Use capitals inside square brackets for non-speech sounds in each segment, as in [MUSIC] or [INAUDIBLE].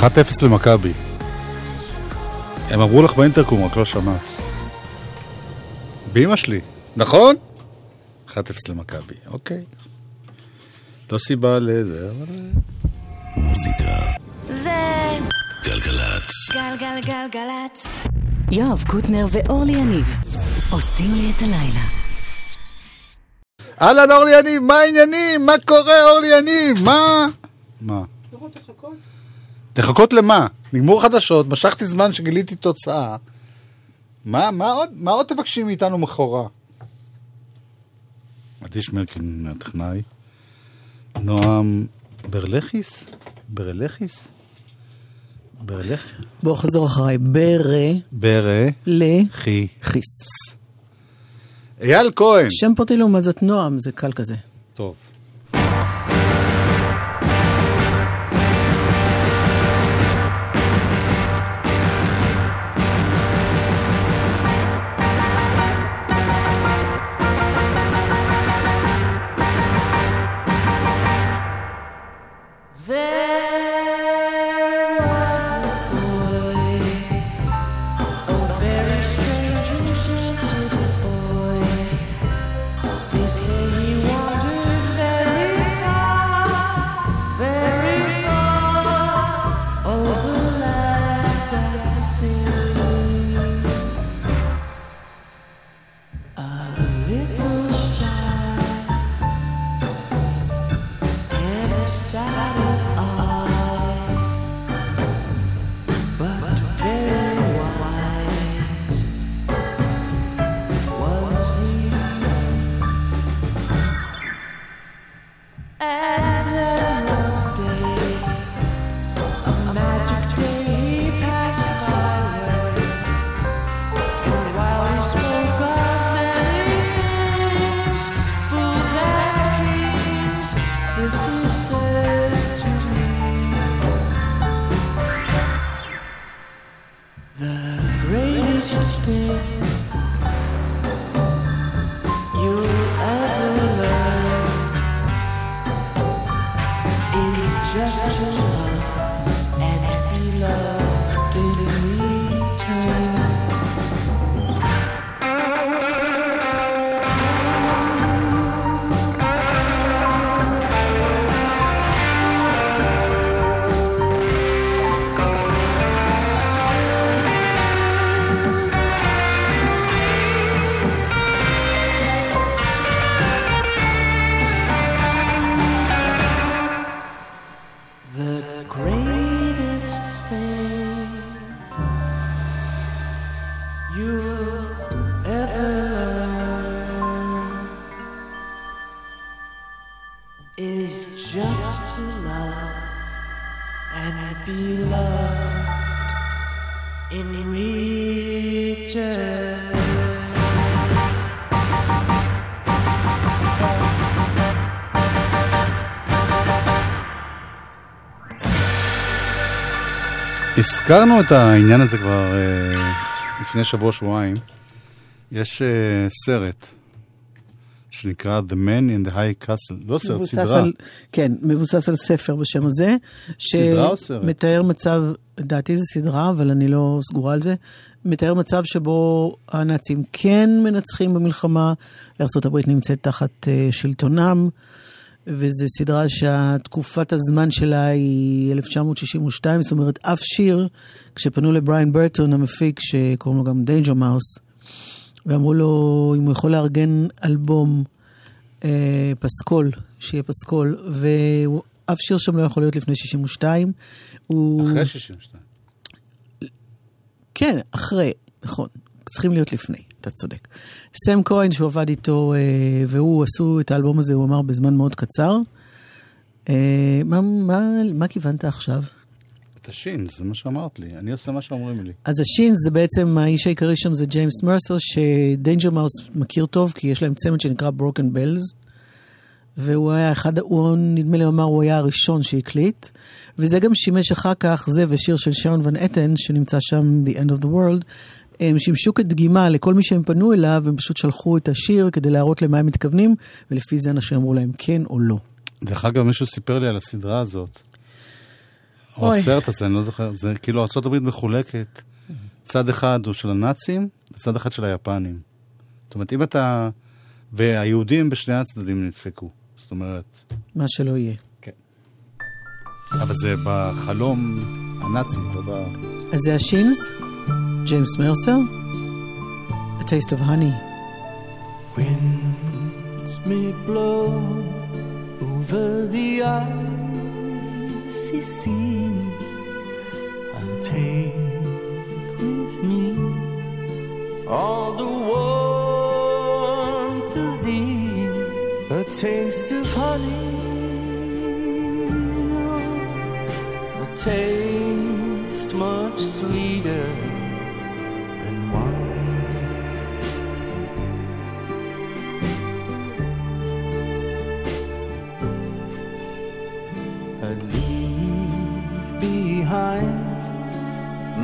1-0 למכבי. הם אמרו לך באינטרקום, רק לא שמעת. באמא שלי, נכון? 1-0 למכבי, אוקיי. לא סיבה לזה, אבל... מוזיקה. זה גלגלצ. גלגלגלגלצ. יואב קוטנר ואורלי יניב עושים לי את הלילה. אהלן אורלי יניב, מה העניינים? מה קורה אורלי יניב? מה? מה? תחכות למה? נגמור חדשות, משכתי זמן שגיליתי תוצאה. מה, מה עוד, מה עוד תבקשים מאיתנו מכורה? אדיש מרקין הטכנאי. נועם ברלכיס? ברלכיס? ברלכיס? בוא חזור אחריי. ברלכיס. ברלכיס. אייל כהן. שם פרטי לעומת זאת נועם, זה קל כזה. טוב. הזכרנו את העניין הזה כבר אה, לפני שבוע-שבועיים. יש אה, סרט שנקרא The Man in the High Castle, לא סרט, סדרה. על, כן, מבוסס על ספר בשם הזה. סדרה או סרט? שמתאר מצב, לדעתי זה סדרה, אבל אני לא סגורה על זה, מתאר מצב שבו הנאצים כן מנצחים במלחמה, ארה"ב נמצאת תחת אה, שלטונם, וזו סדרה שהתקופת הזמן שלה היא 1962, זאת אומרת, אף שיר, כשפנו לבריין ברטון, המפיק, שקוראים לו גם דיינג'ר מאוס, ואמרו לו אם הוא יכול לארגן אלבום אה, פסקול, שיהיה פסקול, ואף שיר שם לא יכול להיות לפני 62. הוא... אחרי 62. כן, אחרי, נכון. צריכים להיות לפני, אתה צודק. סם כהן, שהוא עבד איתו, אה, והוא עשו את האלבום הזה, הוא אמר, בזמן מאוד קצר. אה, מה, מה, מה כיוונת עכשיו? את ה Shins, זה מה שאמרת לי. אני עושה מה שאומרים לי. אז ה Shins זה בעצם, האיש העיקרי שם זה ג'יימס מרסר, ש Danger Mouse מכיר טוב, כי יש להם צמד שנקרא Broken Bells. והוא היה אחד, הוא נדמה לי אמר, הוא היה הראשון שהקליט. וזה גם שימש אחר כך, זה ושיר של שרון ון אתן, שנמצא שם, The End of the World, הם שימשו כדגימה לכל מי שהם פנו אליו, הם פשוט שלחו את השיר כדי להראות למה הם מתכוונים, ולפי זה אנשים אמרו להם כן או לא. דרך אגב, מישהו סיפר לי על הסדרה הזאת. או אוי. הסרט הזה, אני לא זוכר, זה כאילו ארה"ב מחולקת, צד אחד הוא של הנאצים, וצד אחד של היפנים. זאת אומרת, אם אתה... והיהודים בשני הצדדים נדפקו. זאת אומרת, מה שלא יהיה. אבל זה בחלום הנאצי, לא ב... אז זה השינס, James Mercer, A Taste of Honey. Winds may blow over the icy sea. I'll take with me all the warmth of thee, a taste of honey. A taste much sweeter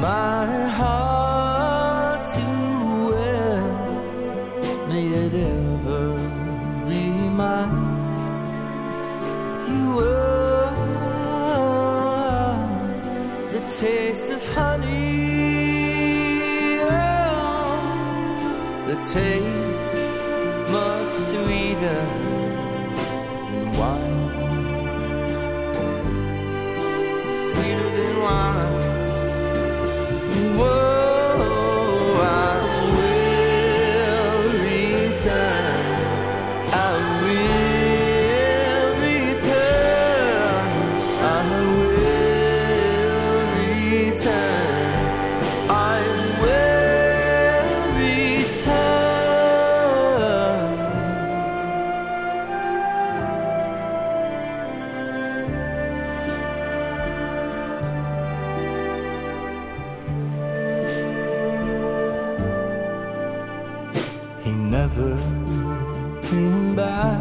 my heart to where may it ever remind you are the taste of honey, oh, the taste much sweeter than wine. sweeter than wine. Never came back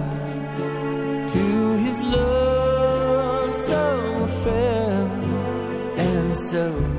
to his love so fair, and so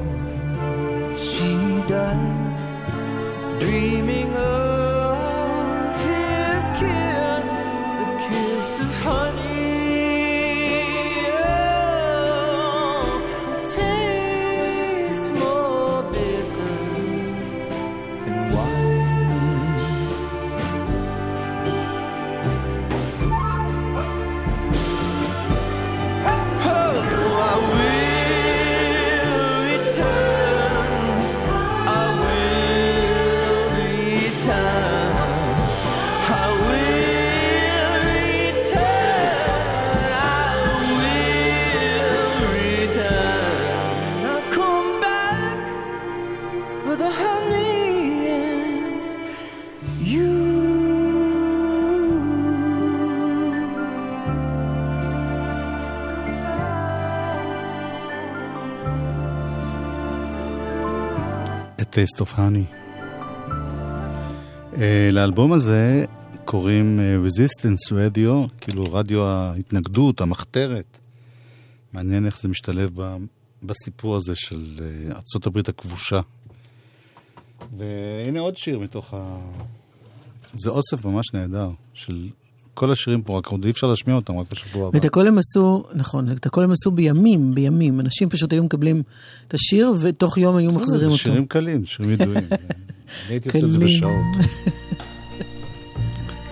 Taste of Honey. Uh, לאלבום הזה קוראים uh, Resistance Radio, כאילו רדיו ההתנגדות, המחתרת. מעניין איך זה משתלב ב, בסיפור הזה של uh, הברית הכבושה. והנה עוד שיר מתוך ה... זה אוסף ממש נהדר, של כל השירים פה, רק עוד אי אפשר להשמיע אותם רק בשבוע הבא. ואת הכל הם עשו, נכון, את הכל הם עשו בימים, בימים. אנשים פשוט היו מקבלים את השיר, ותוך יום היו מחזירים אותו. שירים קלים, שירים ידועים. [LAUGHS] אני הייתי עושה את זה. בשעות. [LAUGHS]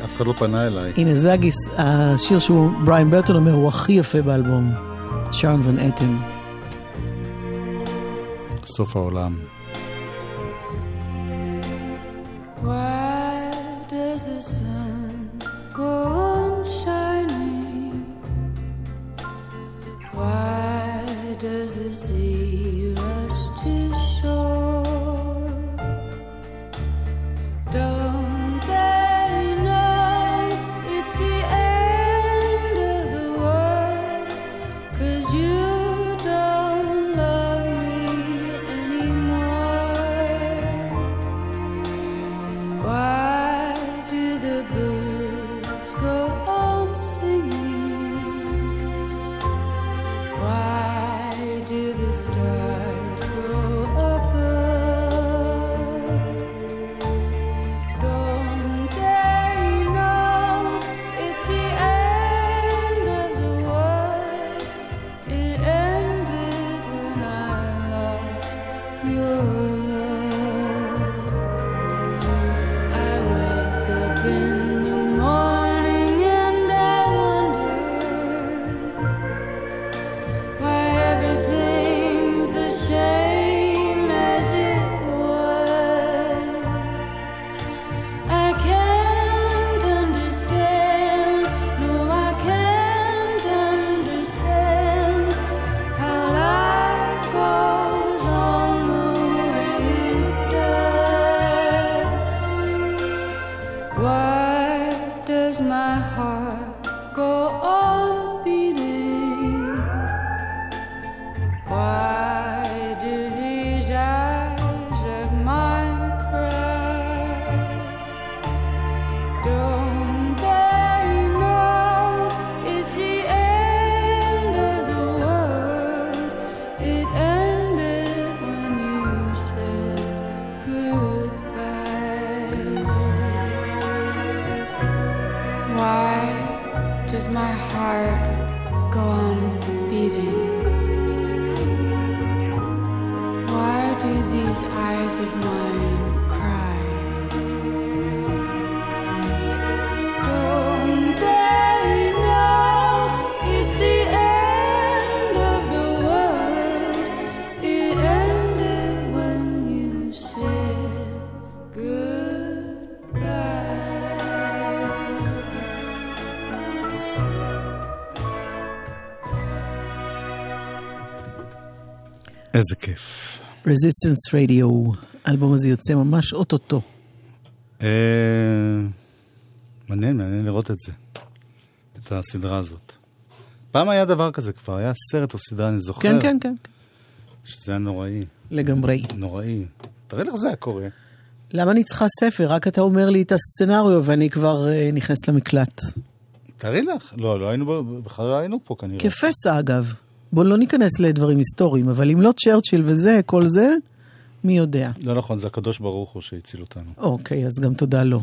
אף אחד לא פנה אליי. הנה, זה הגיס, השיר שהוא, בריין ברטון אומר, הוא הכי יפה באלבום. שרון ון אטן. סוף העולם. Why does my heart? איזה כיף. רזיסטנס רדיו, האלבום הזה יוצא ממש אוטוטו. אה, מעניין, מעניין לראות את זה. את הסדרה הזאת. פעם היה דבר כזה כבר, היה סרט או סדרה, אני זוכר. כן, כן, כן, שזה היה נוראי. לגמרי. נוראי. תראה לך זה היה קורה. למה אני צריכה ספר? רק אתה אומר לי את הסצנריו ואני כבר אה, נכנסת למקלט. תראי לך. לא, לא היינו, בכלל לא היינו פה כנראה. כפסע אגב. בואו לא ניכנס לדברים היסטוריים, אבל אם לא צ'רצ'יל וזה, כל זה, מי יודע. לא נכון, זה הקדוש ברוך הוא שהציל אותנו. אוקיי, אז גם תודה לו.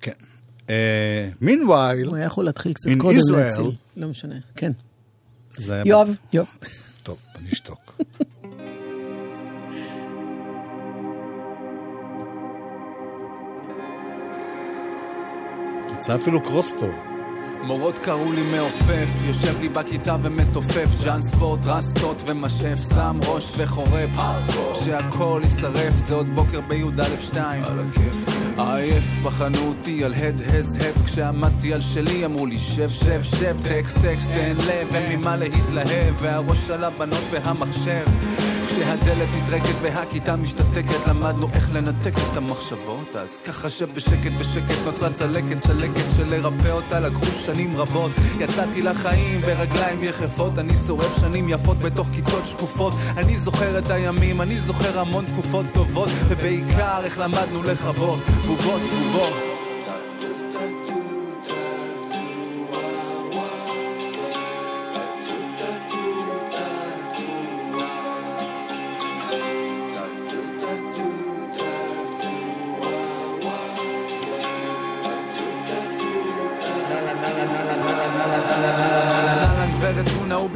כן. מינווייל, הוא היה יכול להתחיל קצת קודם. להציל. לא משנה, כן. יואב, יואב. טוב, אני אשתוק. [LAUGHS] יצא אפילו קרוס טוב. מורות קראו לי מעופף, יושב לי בכיתה ומתופף, ג'אן ספורט, רסטות ומשאף, שם ראש וחורף, שהכל יישרף, זה עוד בוקר בי"א שתיים. על הכיף. עייף בחנו אותי על הד הז הב, כשעמדתי על שלי אמרו לי שב שב שב, טקסט טקסט תן לב, אין ממה להתלהב, והראש על הבנות והמחשב. כשהדלת נטרקת והכיתה משתתקת למדנו איך לנתק את המחשבות. אז ככה שבשקט בשקט נוצרה צלקת צלקת שלרפא אותה לקחו שנים רבות. יצאתי לחיים ברגליים יחפות אני שורף שנים יפות בתוך כיתות שקופות. אני זוכר את הימים אני זוכר המון תקופות טובות ובעיקר איך למדנו לכבות בובות בובות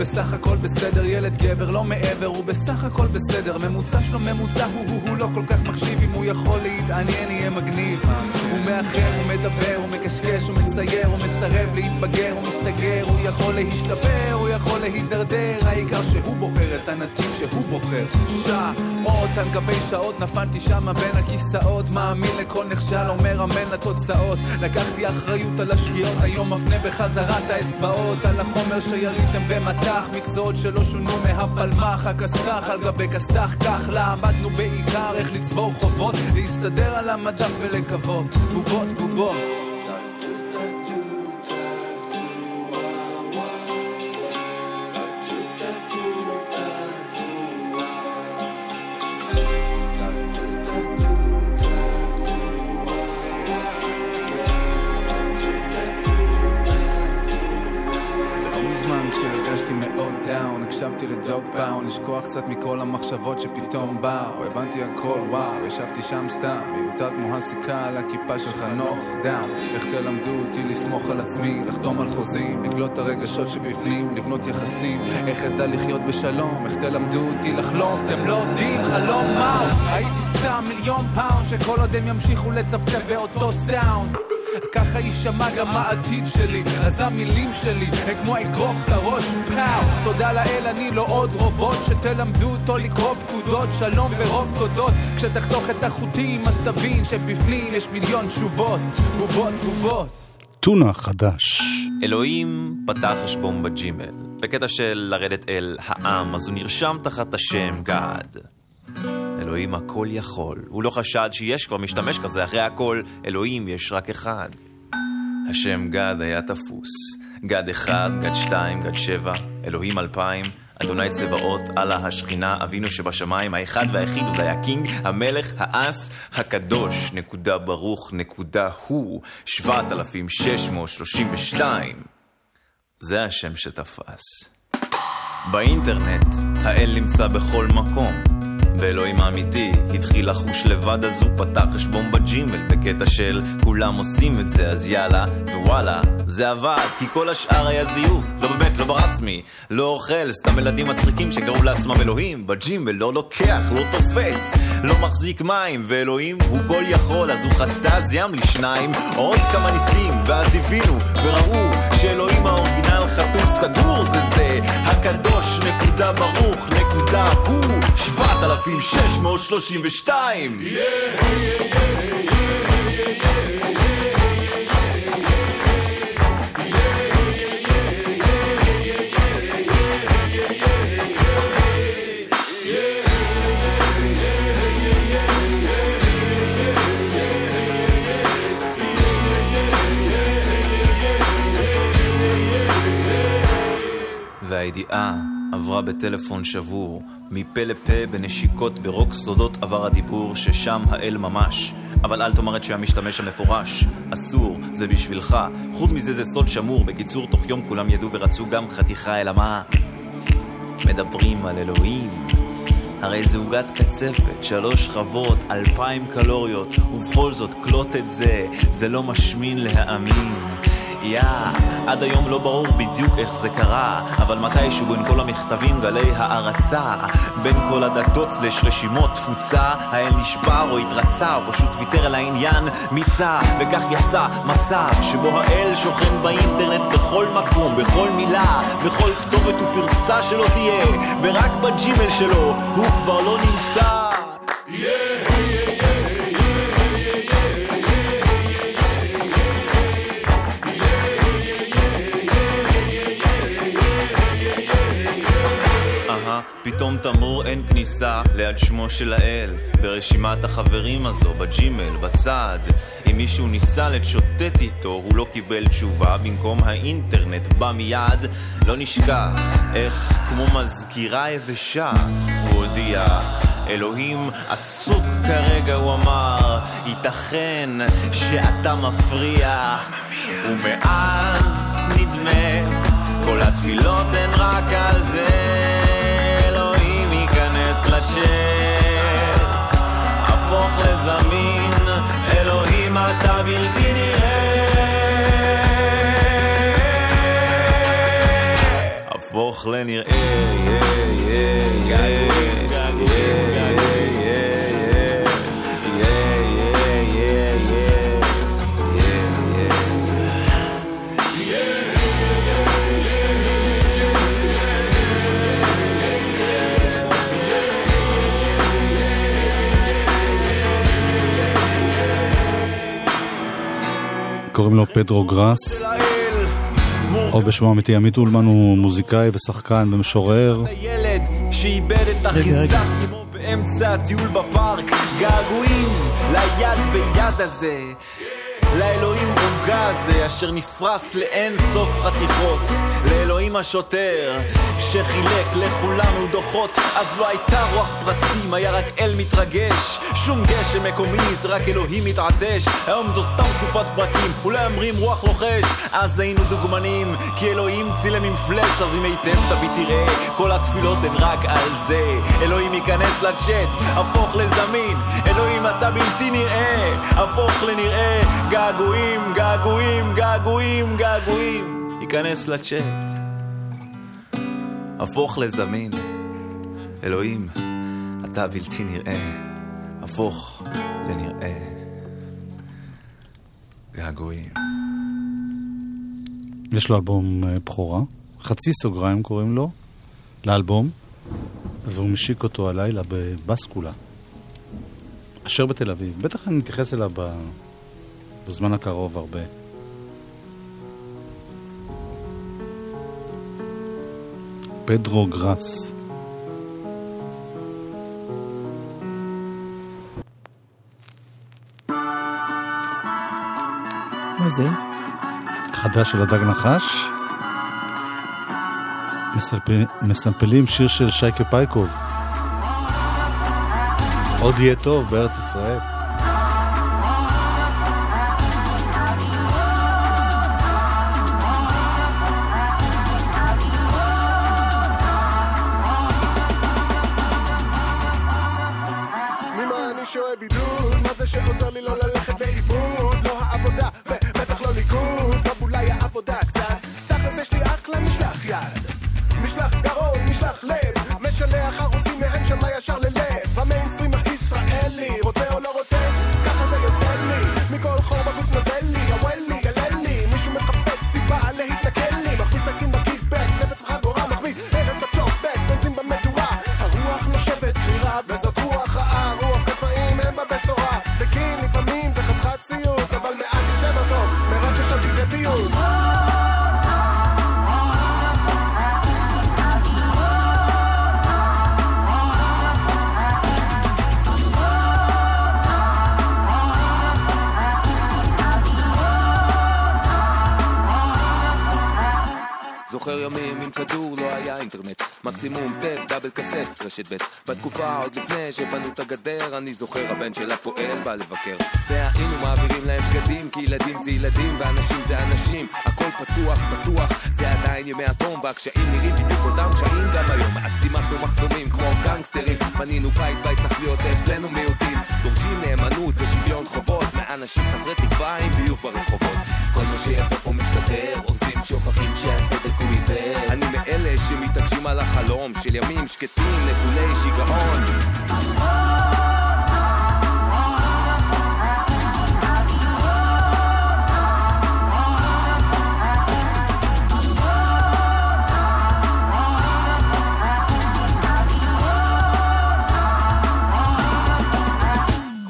בסך הכל בסדר ילד גבר לא מעבר הוא בסך הכל בסדר. ממוצע שלו ממוצע הוא הוא הוא לא כל כך מחשיב. אם הוא יכול להתעניין יהיה מגניב. הוא מאחר הוא מדבר הוא מקשקש הוא מצייר הוא מסרב להתבגר הוא מסתגר הוא יכול להשתפר הוא יכול להידרדר. העיקר שהוא בוחר את הנתיב שהוא בוחר שעות על גבי שעות נפלתי שמה בין הכיסאות מאמין לכל נכשל אומר אמן לתוצאות. לקחתי אחריות על השגיאות היום מפנה בחזרת האצבעות. על החומר שיריתם במטח מקצועות שלא שונו מהפלמ"ח. הכסת"ח על גבי כסת"ח כך למדנו בעיקר איך לצבור חובות להסתדר על המדף ולקוות. בובות בובות לדוג פאון, לשכוח קצת מכל המחשבות שפתאום באו, הבנתי הכל, וואו, ישבתי שם סתם, מיותר כמו הסיכה על הכיפה של חנוך דאום, איך תלמדו אותי לסמוך על עצמי, לחתום על חוזים, לגלות את הרגשות שבפנים, לבנות יחסים, איך אדע לחיות בשלום, איך תלמדו אותי לחלום, אתם לא יודעים חלום מהו, הייתי שם מיליון פאונד, שכל עוד הם ימשיכו לצפצף באותו סאונד. ככה יישמע גם העתיד שלי, אז המילים שלי הם כמו אגרוף לראש, פאו. תודה לאל אני לא עוד רובוט, שתלמדו אותו לקרוא פקודות, שלום ברוב תודות. כשתחתוך את החוטים אז תבין שבפנים יש מיליון תשובות, בובות בובות. טונה חדש. אלוהים פתח חשבון בג'ימל. בקטע של לרדת אל העם, אז הוא נרשם תחת השם גד. אלוהים הכל יכול. הוא לא חשד שיש כבר משתמש כזה, אחרי הכל, אלוהים יש רק אחד. השם גד היה תפוס. גד אחד, גד שתיים, גד שבע, אלוהים אלפיים, אדוני צבאות, אללה השכינה, אבינו שבשמיים, האחד והיחיד אולי הקינג, המלך, האס, הקדוש, נקודה ברוך, נקודה הוא, 7632. זה השם שתפס. באינטרנט, האל נמצא בכל מקום. ואלוהים האמיתי התחיל לחוש לבד אז הוא פתח חשבון בג'ימל בקטע של כולם עושים את זה אז יאללה ווואלה זה עבד כי כל השאר היה זיוף לא באמת לא ברסמי לא אוכל סתם ילדים מצחיקים שקראו לעצמם אלוהים בג'ימל לא לוקח לא תופס לא מחזיק מים ואלוהים הוא כל יכול אז הוא חצה אז ים לשניים עוד כמה ניסים ואז הבינו וראו שאלוהים האורגינל חתול סגור זה זה. הקדוש נקודה ברוך נקודה הוא. שבעת אלפים 632 והידיעה עברה בטלפון שבור, מפה לפה בנשיקות ברוק סודות עבר הדיבור ששם האל ממש. אבל אל תאמר את שהמשתמש המפורש, אסור, זה בשבילך. חוץ מזה זה סוד שמור, בקיצור תוך יום כולם ידעו ורצו גם חתיכה אלא מה? מדברים על אלוהים. הרי זה עוגת קצפת, שלוש שכבות, אלפיים קלוריות, ובכל זאת קלוט את זה, זה לא משמין להאמין. יא, עד היום לא ברור בדיוק איך זה קרה, אבל מתישהו בין כל המכתבים גלי הערצה, בין כל הדתות סלש רשימות תפוצה, האל נשבר או התרצה, או פשוט ויתר על העניין, מיצה, וכך יצא מצב שבו האל שוכן באינטרנט בכל מקום, בכל מילה, בכל כתובת ופרצה שלא תהיה, ורק בג'ימל שלו הוא כבר לא נמצא. אהה, פתאום תמרור אין כניסה ליד שמו של האל. ברשימת החברים הזו, בג'ימל, בצד אם מישהו ניסה לצ'וטט איתו, הוא לא קיבל תשובה. במקום האינטרנט בא מיד לא נשכח איך כמו מזכירה יבשה הוא הודיע אלוהים עסוק כרגע, הוא אמר, ייתכן שאתה מפריע ומאז נדמה כל התפילות הן רק על זה לצ'אט הפוך לזמין אלוהים אתה בלתי נראה. הפוך לנראה קוראים לו פדרו גראס, או בשמו האמיתי עמית אולמן הוא מוזיקאי ושחקן ומשורר. שאיבד את באמצע הטיול בפארק. געגועים ליד ביד הזה. לאלוהים עוגה הזה אשר נפרס לאין סוף חתיכות. לאלוהים השוטר שחילק לכולנו דוחות. אז לא הייתה רוח פרצים היה רק אל מתרגש שום גשם מקומי זה רק אלוהים מתעטש. היום זו סתם סופת ברקים אולי אומרים רוח לוחש אז היינו דוגמנים כי אלוהים צילם עם פלאש אז אם היטב תביא תראה כל התפילות הן רק על זה. אלוהים ייכנס לצ'אט הפוך לזמין. אלוהים אתה בלתי נראה הפוך לנראה. געגועים געגועים געגועים געגועים. ייכנס לצ'אט הפוך לזמין. אלוהים אתה בלתי נראה הפוך לנראה געגועים יש לו אלבום אה, בכורה, חצי סוגריים קוראים לו, לאלבום, והוא משיק אותו הלילה בבסקולה, אשר בתל אביב. בטח אני אתייחס אליו. בזמן הקרוב הרבה. פדרו גראס. מה זה? חדש של הדג נחש. מספ- מסמפלים שיר של שייקה פייקוב. עוד יהיה טוב בארץ ישראל. Jamaïa, Charles Lélève. רשת ב' בתקופה עוד לפני שבנו את הגדר אני זוכר הבן של הפועל בא לבקר. והיינו מעבירים להם בגדים? כי ילדים זה ילדים ואנשים זה אנשים. הכל פתוח בטוח זה עדיין ימי התום והקשיים נראים בדיוק אותם קשיים גם היום. אז צימחנו מחסומים כמו גנגסטרים. בנינו בית בהתנחלויות והפלנו מיעוטים. דורשים נאמנות ושוויון חובות. מאנשים חסרי תקווה עם ביוב ברחובות. כל מה שיפה החלום של ימים שקטים נטולי שיגעון.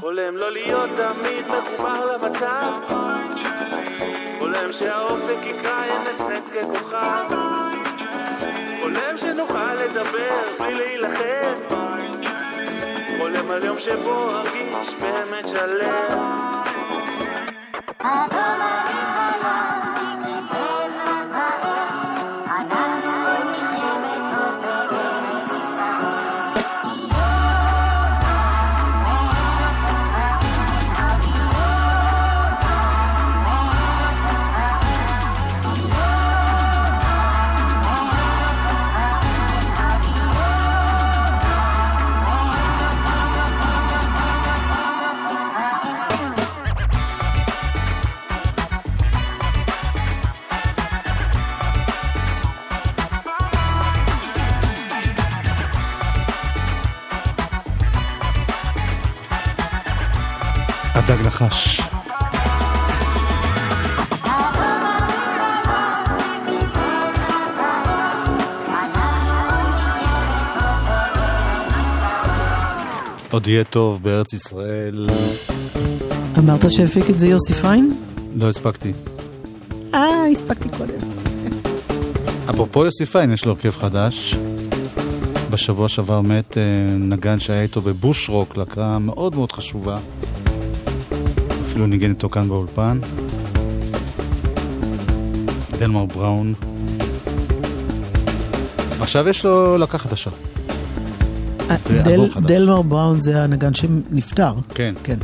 חולם לא להיות תמיד מחובר למצב. חולם שהאופק יקרא ינצנץ ככוכב חולם שנוכל לדבר בלי להילחם. חולם על יום שבו ארגיש באמת שלם נחש. עוד יהיה טוב בארץ ישראל. אמרת שהפיק את זה יוסי פיין? לא הספקתי. אה, הספקתי קודם. [LAUGHS] אפרופו יוסי פיין, יש לו הרכב חדש. בשבוע שעבר מת אה, נגן שהיה איתו בבושרוק, להקה מאוד מאוד חשובה. אפילו ניגן איתו כאן באולפן. דלמר בראון. עכשיו יש לו להקה חדשה. אה, דל-. דלמר בראון זה הנגן שנפטר. כן. כן.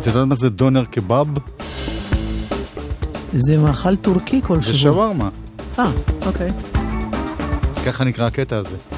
אתה יודע מה זה דונר קבב? זה מאכל טורקי כלשהו. זה שווארמה. אה, אוקיי. ככה נקרא הקטע הזה.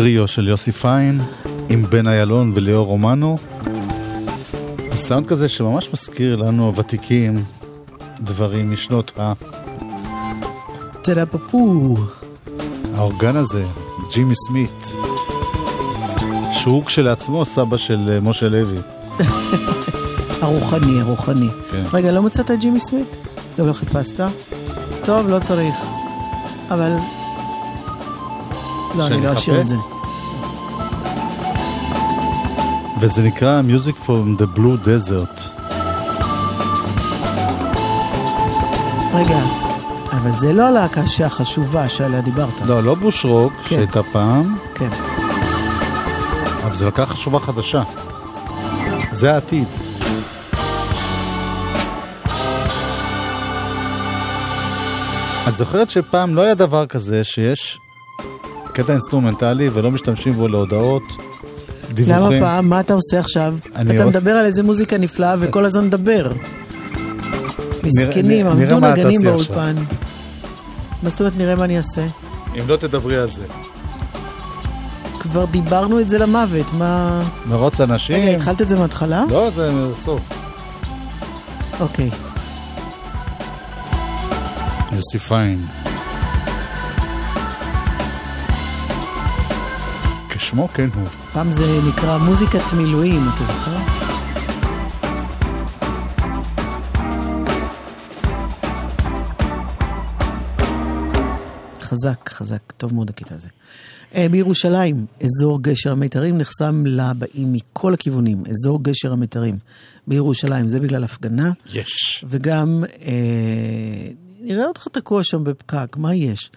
טריו של יוסי פיין עם בן איילון וליאור רומנו. סאונד כזה שממש מזכיר לנו הוותיקים דברים משנות ה... צדה פפו. האורגן הזה, ג'ימי סמית, שהוא כשלעצמו סבא של אה, משה לוי. [LAUGHS] הרוחני, הרוחני. כן. רגע, לא מצאת את ג'ימי סמית? גם לא חיפשת? טוב, לא צריך. אבל... לא, אני לא אשאיר? את זה. וזה נקרא Music from the Blue Desert. רגע, אבל זה לא הלהקה החשובה שעליה דיברת. לא, לא בושרוק, כן. שהייתה פעם, כן. אבל זו לקחה חשובה חדשה. זה העתיד. את זוכרת שפעם לא היה דבר כזה שיש קטע אינסטרומנטלי ולא משתמשים בו להודעות, דיווחים? למה פעם? מה אתה עושה עכשיו? אני אתה עוד- מדבר על איזה מוזיקה נפלאה וכל הזמן מדבר. מסכנים, עמדו נגנים באולפן. מה זאת אומרת נראה מה אני אעשה? אם לא תדברי על זה. כבר דיברנו את זה למוות, מה... מרוץ אנשים? רגע, התחלת את זה מההתחלה? לא, זה סוף. אוקיי. יוסי פיין. כשמו כן הוא. פעם זה נקרא מוזיקת מילואים, אתה זוכר? חזק, חזק, טוב מאוד הקטע הזה. אה, בירושלים, אזור גשר המיתרים נחסם לבאים מכל הכיוונים, אזור גשר המיתרים בירושלים, זה בגלל הפגנה. יש. וגם, אה, נראה אותך תקוע שם בפקק, מה יש?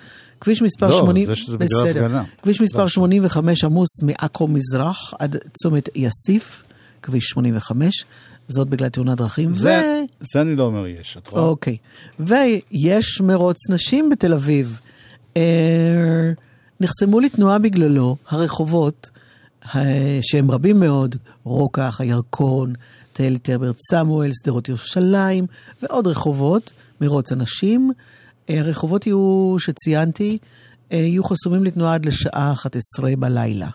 כביש מספר לא, 80... זה שזה בגלל הפגנה. כביש מספר לא. 85 עמוס מעכו מזרח עד צומת יאסיף, כביש 85, זאת בגלל תאונת דרכים. זה, זה אני לא אומר יש, את רואה? אוקיי. ויש מרוץ נשים בתל אביב. אה, נחסמו לתנועה בגללו הרחובות, אה, שהם רבים מאוד, רוקח, הירקון, תל טרברט סמואל, שדרות ירושלים, ועוד רחובות, מרוץ הנשים. אה, הרחובות יהיו, שציינתי, אה, יהיו חסומים לתנועה עד לשעה 11 בלילה.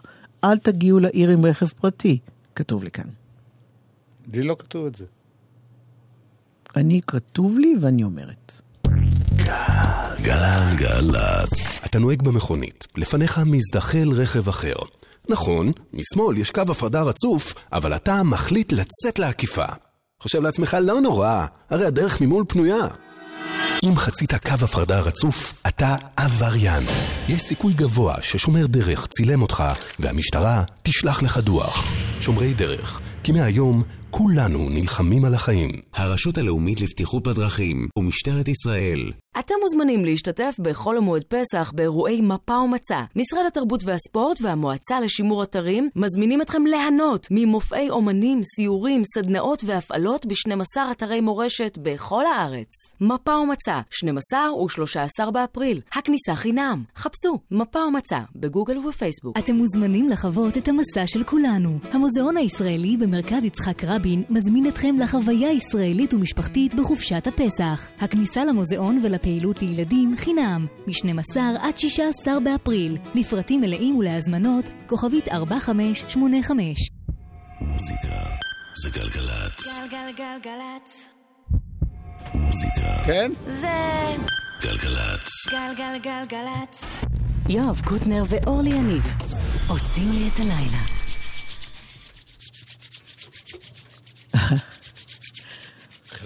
אל תגיעו לעיר עם רכב פרטי, כתוב לי כאן. לי לא כתוב את זה. אני, כתוב לי ואני אומרת. גלגלצ. אתה נוהג במכונית, לפניך מזדחל רכב אחר. נכון, משמאל יש קו הפרדה רצוף, אבל אתה מחליט לצאת לעקיפה. חושב לעצמך, לא נורא, הרי הדרך ממול פנויה. אם חצית קו הפרדה רצוף, אתה עבריין. יש סיכוי גבוה ששומר דרך צילם אותך, והמשטרה תשלח לך דוח. שומרי דרך, כי מהיום כולנו נלחמים על החיים. הרשות הלאומית לבטיחות בדרכים ומשטרת ישראל אתם מוזמנים להשתתף בחול המועד פסח באירועי מפה ומצה. משרד התרבות והספורט והמועצה לשימור אתרים מזמינים אתכם ליהנות ממופעי אומנים, סיורים, סדנאות והפעלות ב-12 אתרי מורשת בכל הארץ. מפה ומצה, 12 ו-13 באפריל. הכניסה חינם. חפשו מפה ומצה בגוגל ובפייסבוק. אתם מוזמנים לחוות את המסע של כולנו. המוזיאון הישראלי במרכז יצחק רבין מזמין אתכם לחוויה ישראלית ומשפחתית בחופשת הפסח. הכניסה למוזיאון ולפעילות לילדים חינם, מ-12 עד 16 באפריל. לפרטים מלאים ולהזמנות, כוכבית 4585. מוזיקה זה גלגלצ. גלגלגלגלצ. מוזיקה כן? זה גלגלצ. גלגלגלגלצ. יואב קוטנר ואורלי יניב עושים לי את הלילה.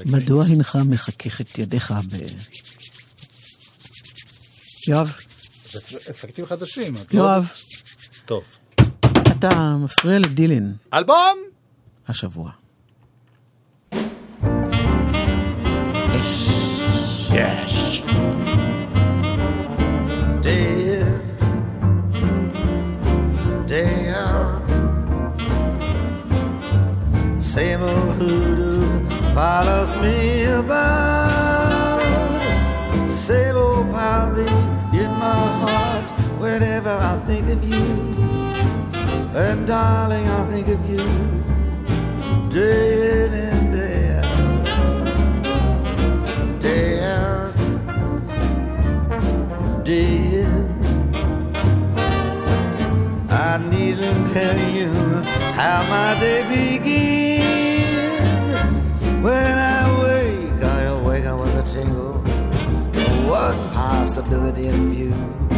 מדוע הנך מחכך את ידיך ב... יואב, אפקטים חדשים. לא- יואב, טוב. אתה מפריע לדילן אלבום! השבוע. יש. day in, day out. Same old hoodoo follows me about. Think of you. And darling, I think of you day in and day out. Day out day in. I needn't tell you how my day begins. When I wake, I awaken with a tingle. One possibility in view.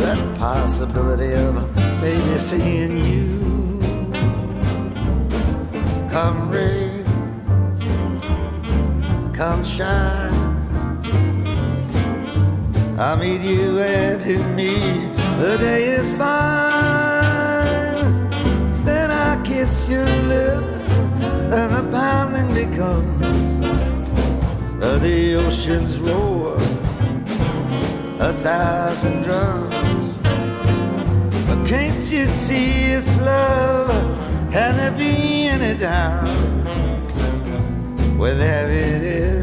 That possibility of maybe seeing you. Come rain, come shine. I meet you and to me the day is fine. Then I kiss your lips and the pounding becomes uh, the ocean's roar, a thousand drums. But can't you see it's love? Can there be any doubt? Well, there it is,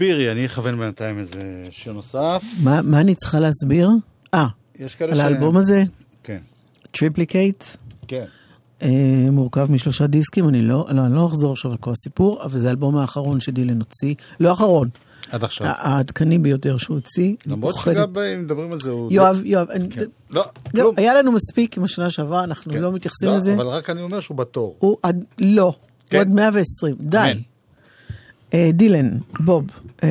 תסבירי, אני אכוון בינתיים איזה שיר נוסף. מה, מה אני צריכה להסביר? אה, על ש- האלבום הזה? כן. Triplicate. כן. אה, מורכב משלושה דיסקים, אני לא, לא, אני לא אחזור עכשיו על כל הסיפור, אבל זה האלבום האחרון שדילן הוציא, לא האחרון, עד עכשיו. העדכני ביותר שהוא הוציא. אני למרות. שגם אם מדברים על זה, הוא... יואב, יואב, אני- כן. לא, זהו, כלום. היה לנו מספיק עם השנה שעברה, אנחנו כן. לא מתייחסים לא, לזה. אבל רק אני אומר שהוא בתור. הוא עד, לא, כן. הוא עד 120, די. אה, דילן, בוב, אה,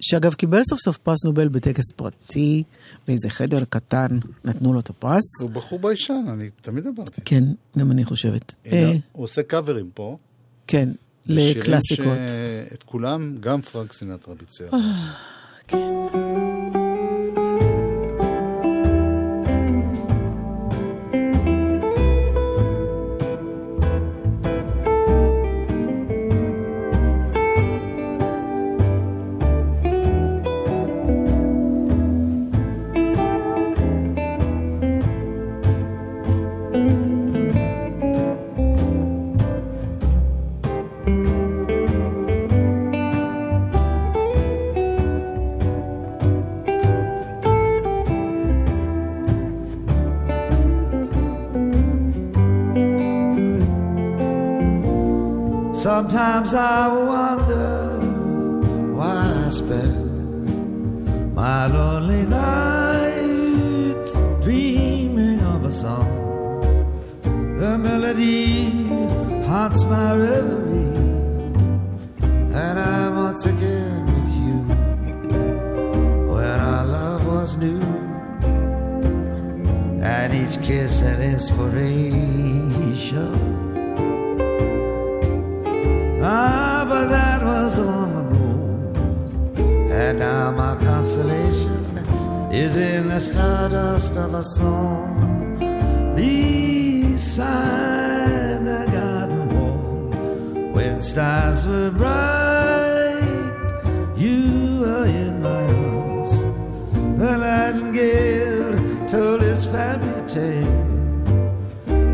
שאגב קיבל סוף סוף פרס נובל בטקס פרטי, באיזה חדר קטן, נתנו לו את הפרס. הוא בחור ביישן, אני תמיד אמרתי. כן, גם אני חושבת. הנה, אה, הוא עושה קאברים פה. כן, לקלאסיקות. שאת כולם, גם פרנק סינטרה ביצע. times I nightingale told his family tale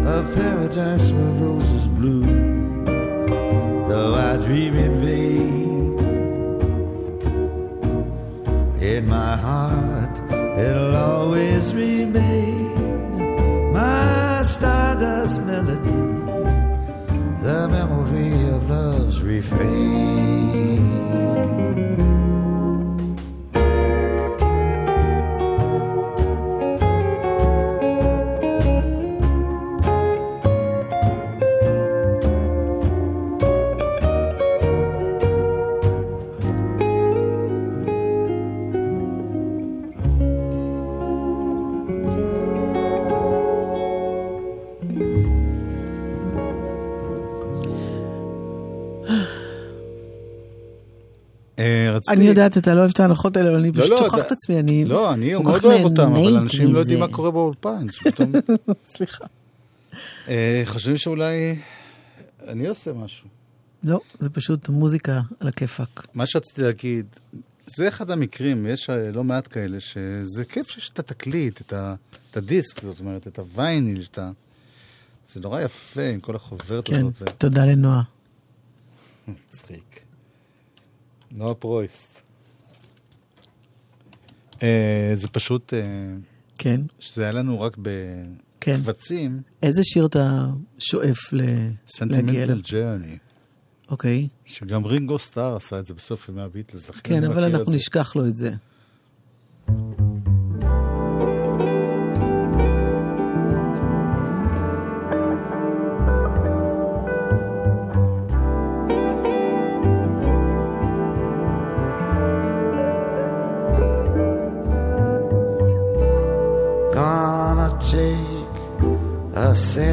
of paradise where roses bloom though I dream in vain. In my heart, it'll always remain my stardust melody, the memory of love's refrain. אני יודעת, אתה לא אוהב את ההנחות האלה, אבל אני לא, פשוט לא, שוכחת אתה- את עצמי, אני לא, אני מאוד אוהב אותם, אבל אנשים לא יודעים. מה קורה באולפן. [LAUGHS] סליחה. אה, חושבים שאולי אני עושה משהו. לא, זה פשוט מוזיקה על הכיפאק. מה שרציתי להגיד, זה אחד המקרים, יש לא מעט כאלה, שזה כיף שיש את התקליט, את, ה, את הדיסק, זאת אומרת, את הווייניל, את ה... זה נורא יפה עם כל החוברת כן, הזאת. ו... תודה לנועה. [LAUGHS] מצחיק. נועה פרויסט. אה, זה פשוט... אה, כן. שזה היה לנו רק כן. בקבצים. איזה שיר אתה שואף להגיע אליו? ג'רני. אוקיי. שגם רינגו סטאר עשה את זה בסוף ימי הביטלס, לכן כן, אבל אנחנו. נשכח לו את זה. say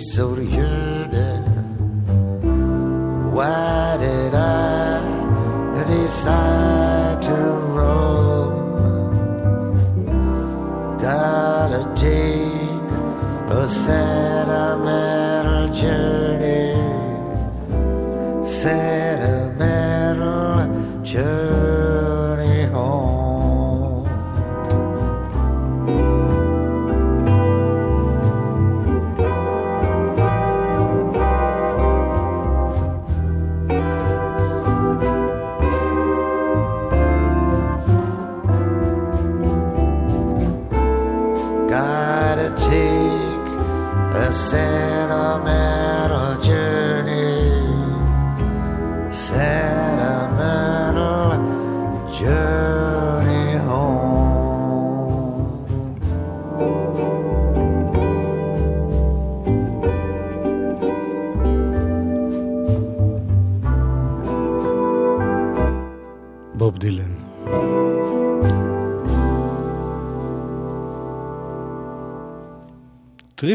sorgen.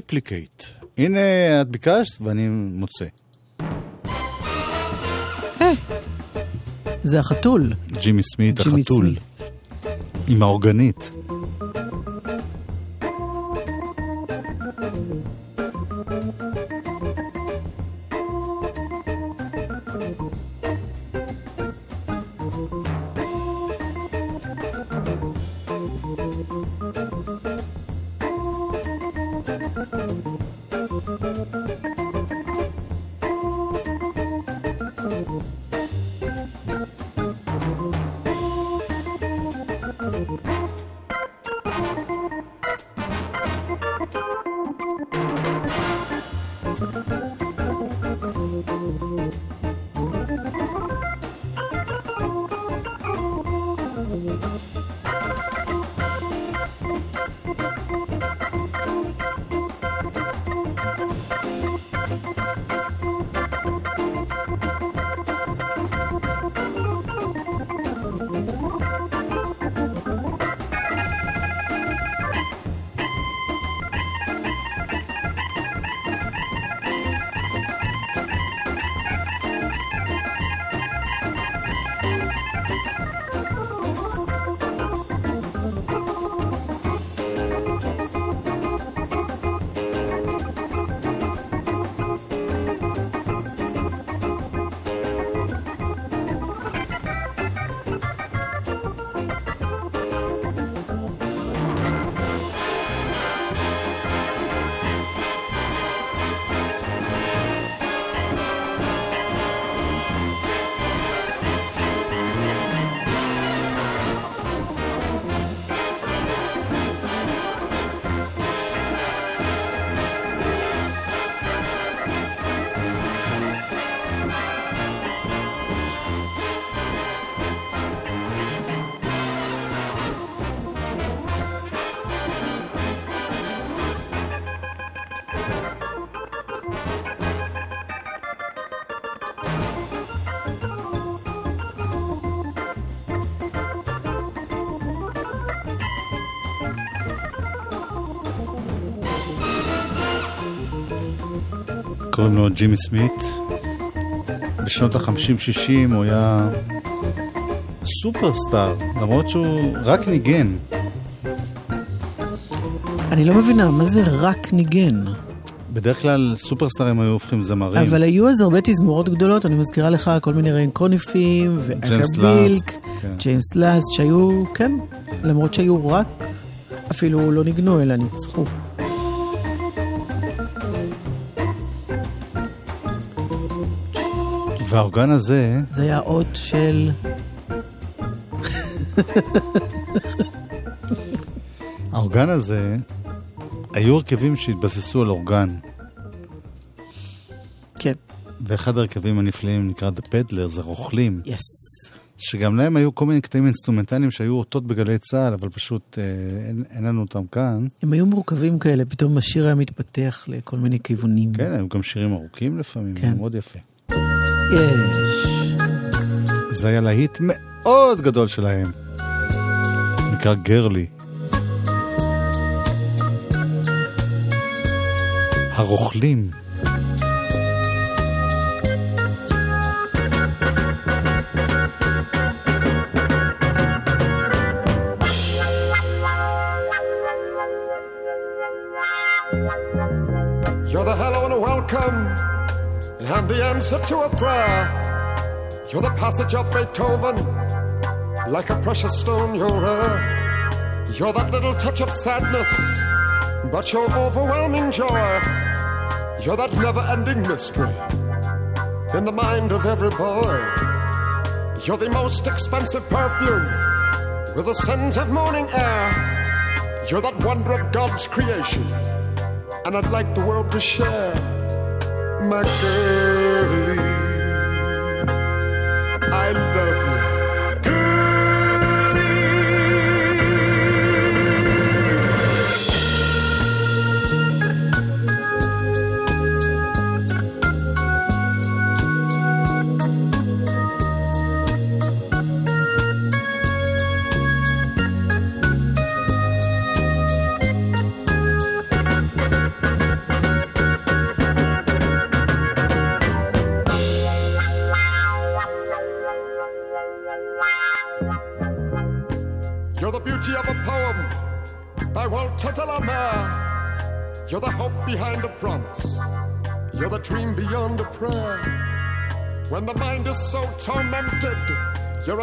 רפליקייט. הנה, את ביקשת ואני מוצא. אה, זה החתול. ג'ימי סמית, החתול. עם האורגנית. קוראים לו ג'ימי סמית. בשנות ה-50-60 הוא היה סופרסטאר, למרות שהוא רק ניגן. אני לא מבינה, מה זה רק ניגן? בדרך כלל סופרסטארים היו הופכים זמרים. אבל היו אז הרבה תזמורות גדולות, אני מזכירה לך כל מיני ריי קוניפים, ג'יימס ואקר בילק, לאסט, כן. ג'יימס לאסט, שהיו, כן, למרות שהיו רק, אפילו לא ניגנו, אלא ניצחו. והאורגן הזה, זה היה אות של... האורגן הזה, היו הרכבים שהתבססו על אורגן. כן. ואחד הרכבים הנפלאים נקרא The Peddlers, הרוכלים. yes. שגם להם היו כל מיני קטעים אינסטרומנטליים שהיו אותות בגלי צה"ל, אבל פשוט אה, אין, אין לנו אותם כאן. הם היו מורכבים כאלה, פתאום השיר היה מתפתח לכל מיני כיוונים. כן, היו גם שירים ארוכים לפעמים, כן. מאוד יפה. יש. זה היה להיט מאוד גדול שלהם. נקרא גרלי. הרוכלים. You're the hello and welcome, and the answer to a prayer. You're the passage of Beethoven, like a precious stone. You're a, you're that little touch of sadness, but you're overwhelming joy. You're that never-ending mystery in the mind of every boy. You're the most expensive perfume with a scent of morning air. You're that wonder of God's creation and I'd like the world to share my girlie.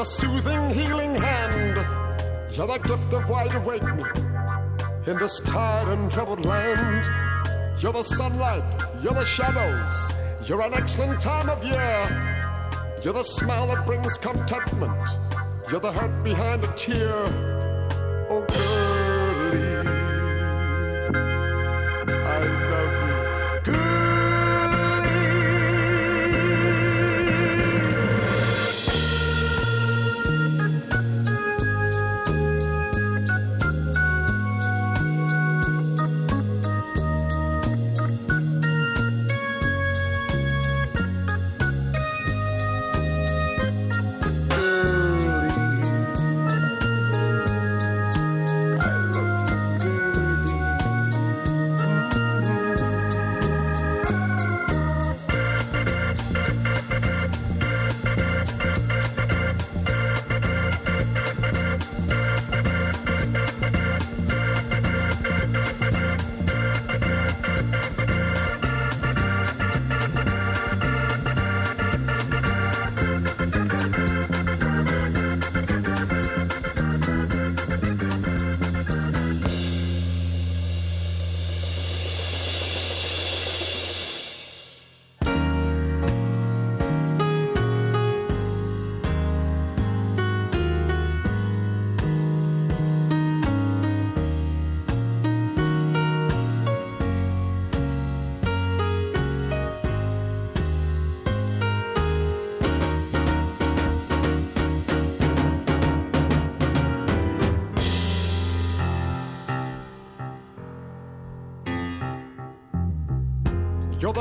Soothing, healing hand. You're the gift of wide awakening in this tired and troubled land. You're the sunlight, you're the shadows, you're an excellent time of year. You're the smile that brings contentment. You're the hurt behind a tear.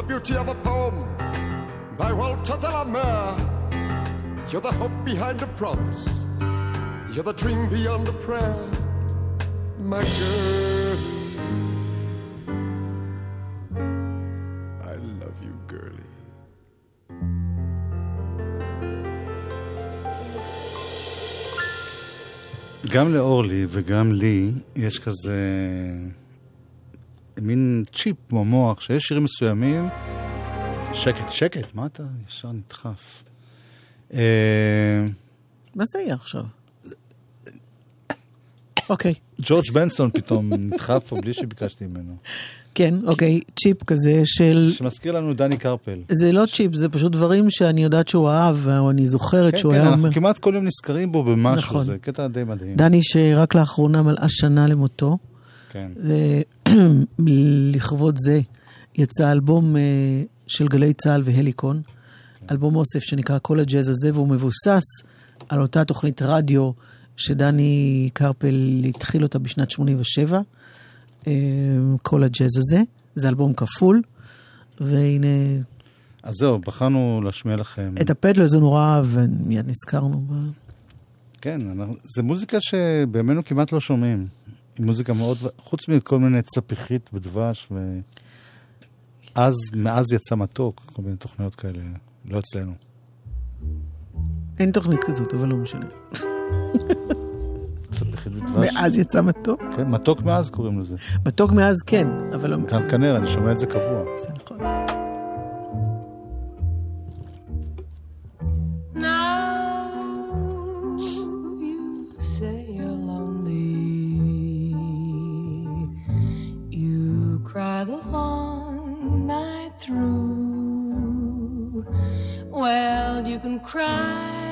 Beauty of a poem by Walter de la Mare. You're the hope behind a promise. You're the dream beyond a prayer, my girl. I love you. girlie. גם לאורלי וגם לי יש כזה מין צ'יפ במוח, שיש שירים מסוימים, שקט, שקט, מה אתה ישר נדחף? אה, מה זה היה עכשיו? אוקיי. ג'ורג' בנסון פתאום נדחף פה בלי שביקשתי ממנו. כן, אוקיי, צ'יפ כזה של... שמזכיר לנו דני קרפל. זה לא צ'יפ, זה פשוט דברים שאני יודעת שהוא אהב, או אני זוכרת כן, שהוא כן, היה אנחנו אומר. כמעט כל יום נזכרים בו במשהו, נכון. זה קטע די מדהים. דני שרק לאחרונה מלאה שנה למותו. כן. לכבוד זה יצא אלבום אה, של גלי צה"ל והליקון, אלבום אוסף שנקרא כל הג'אז הזה, והוא מבוסס על אותה תוכנית רדיו שדני קרפל התחיל אותה בשנת 87, אה, כל הג'אז הזה. זה אלבום כפול, והנה, אז זהו, בחרנו להשמיע לכם. את הפדלר זה נורא אהב, ומיד נזכרנו בה. כן, אנחנו, זה מוזיקה שבימינו כמעט לא שומעים. היא מוזיקה מאוד, חוץ מכל מיני צפיחית בדבש, ואז, מאז יצא מתוק, כל מיני תוכניות כאלה, לא אצלנו. אין תוכנית כזאת, אבל לא משנה. צפיחית בדבש. מאז יצא מתוק? כן, מתוק מאז קוראים לזה. מתוק מאז כן, אבל לא... דן כנר, אני שומע את זה קבוע. זה נכון. Cry the long night through. Well, you can cry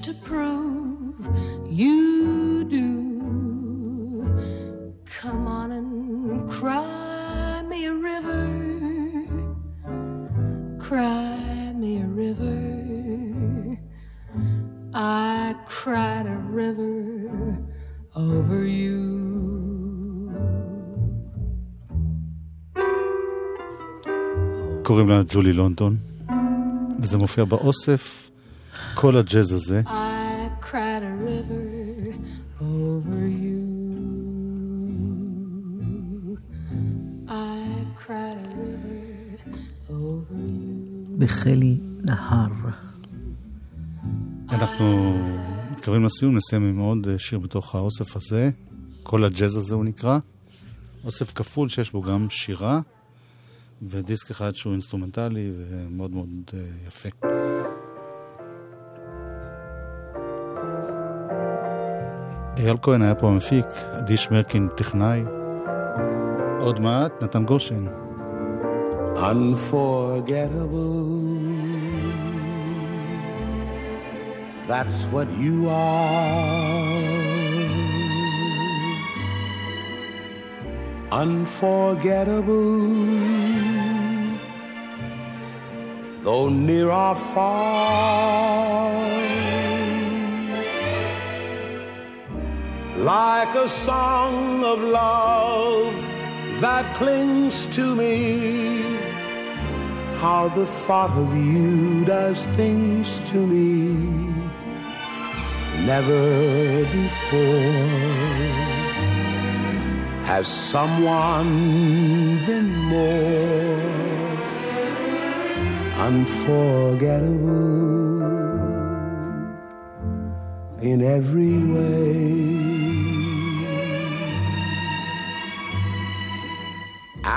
just to prove you do, come on and cry me a river. Cry me a river. I cried a river over you. קוראים לה ג'ולי לונדון, וזה מופיע באוסף, כל הג'אז הזה. I cried a river over you. I cried a river over you. בחלי נהר. אנחנו מתקרבים לסיום, נסיים עם עוד אה, שיר בתוך האוסף הזה. כל הג'אז הזה הוא נקרא. אוסף כפול שיש בו גם שירה, ודיסק אחד שהוא אינסטרומנטלי ומאוד מאוד אה, יפה. אייל כהן היה פה המפיק, עדי שמרקין טכנאי. עוד מעט, נתן גושן. Unforgettable. That's what you are. Unforgettable. Though near or far. Like a song of love that clings to me. How the thought of you does things to me. never before. Has someone been more unforgettable in every way?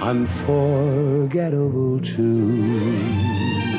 unforgettable too.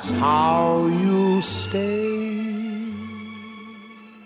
perhaps how